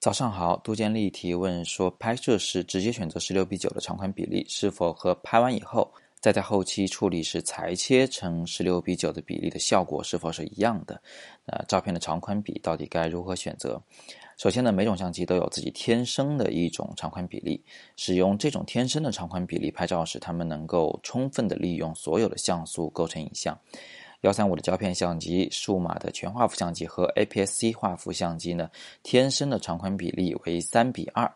早上好，杜建立提问说：拍摄时直接选择十六比九的长宽比例，是否和拍完以后再在后期处理时裁切成十六比九的比例的效果是否是一样的？呃，照片的长宽比到底该如何选择？首先呢，每种相机都有自己天生的一种长宽比例，使用这种天生的长宽比例拍照时，它们能够充分的利用所有的像素构成影像。幺三五的胶片相机、数码的全画幅相机和 APS-C 画幅相机呢，天生的长宽比例为三比二。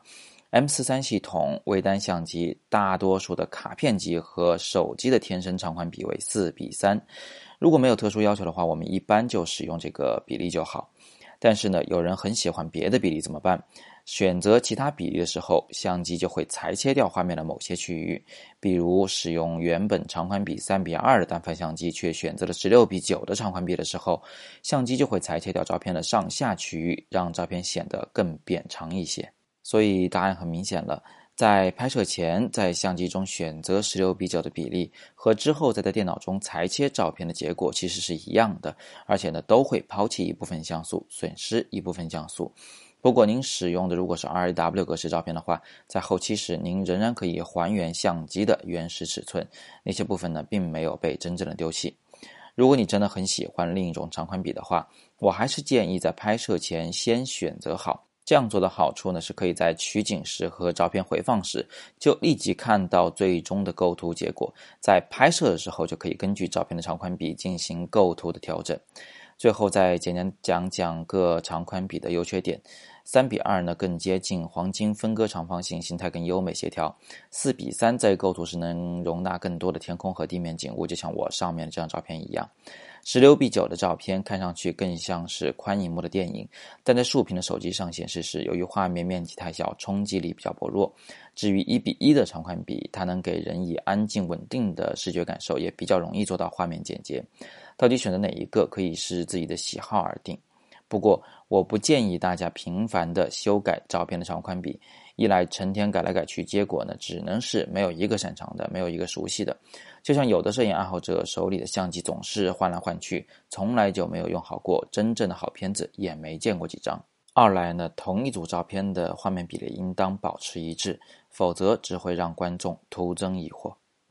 M 四三系统微单相机、大多数的卡片机和手机的天生长宽比为四比三。如果没有特殊要求的话，我们一般就使用这个比例就好。但是呢，有人很喜欢别的比例怎么办？选择其他比例的时候，相机就会裁切掉画面的某些区域。比如使用原本长宽比三比二的单反相机，却选择了十六比九的长宽比的时候，相机就会裁切掉照片的上下区域，让照片显得更扁长一些。所以答案很明显了。在拍摄前，在相机中选择十六比九的比例，和之后再在电脑中裁切照片的结果其实是一样的，而且呢都会抛弃一部分像素，损失一部分像素。不过您使用的如果是 RAW 格式照片的话，在后期时您仍然可以还原相机的原始尺寸，那些部分呢并没有被真正的丢弃。如果你真的很喜欢另一种长宽比的话，我还是建议在拍摄前先选择好。这样做的好处呢，是可以在取景时和照片回放时就立即看到最终的构图结果，在拍摄的时候就可以根据照片的长宽比进行构图的调整。最后再简单讲讲各长宽比的优缺点。三比二呢更接近黄金分割长方形，形态更优美协调。四比三在构图时能容纳更多的天空和地面景物，就像我上面这张照片一样。十六比九的照片看上去更像是宽银幕的电影，但在竖屏的手机上显示时，由于画面面积太小，冲击力比较薄弱。至于一比一的长宽比，它能给人以安静稳定的视觉感受，也比较容易做到画面简洁。到底选择哪一个，可以视自己的喜好而定。不过，我不建议大家频繁的修改照片的长宽比，一来成天改来改去，结果呢只能是没有一个擅长的，没有一个熟悉的。就像有的摄影爱好者手里的相机总是换来换去，从来就没有用好过真正的好片子，也没见过几张。二来呢，同一组照片的画面比例应当保持一致，否则只会让观众徒增疑惑。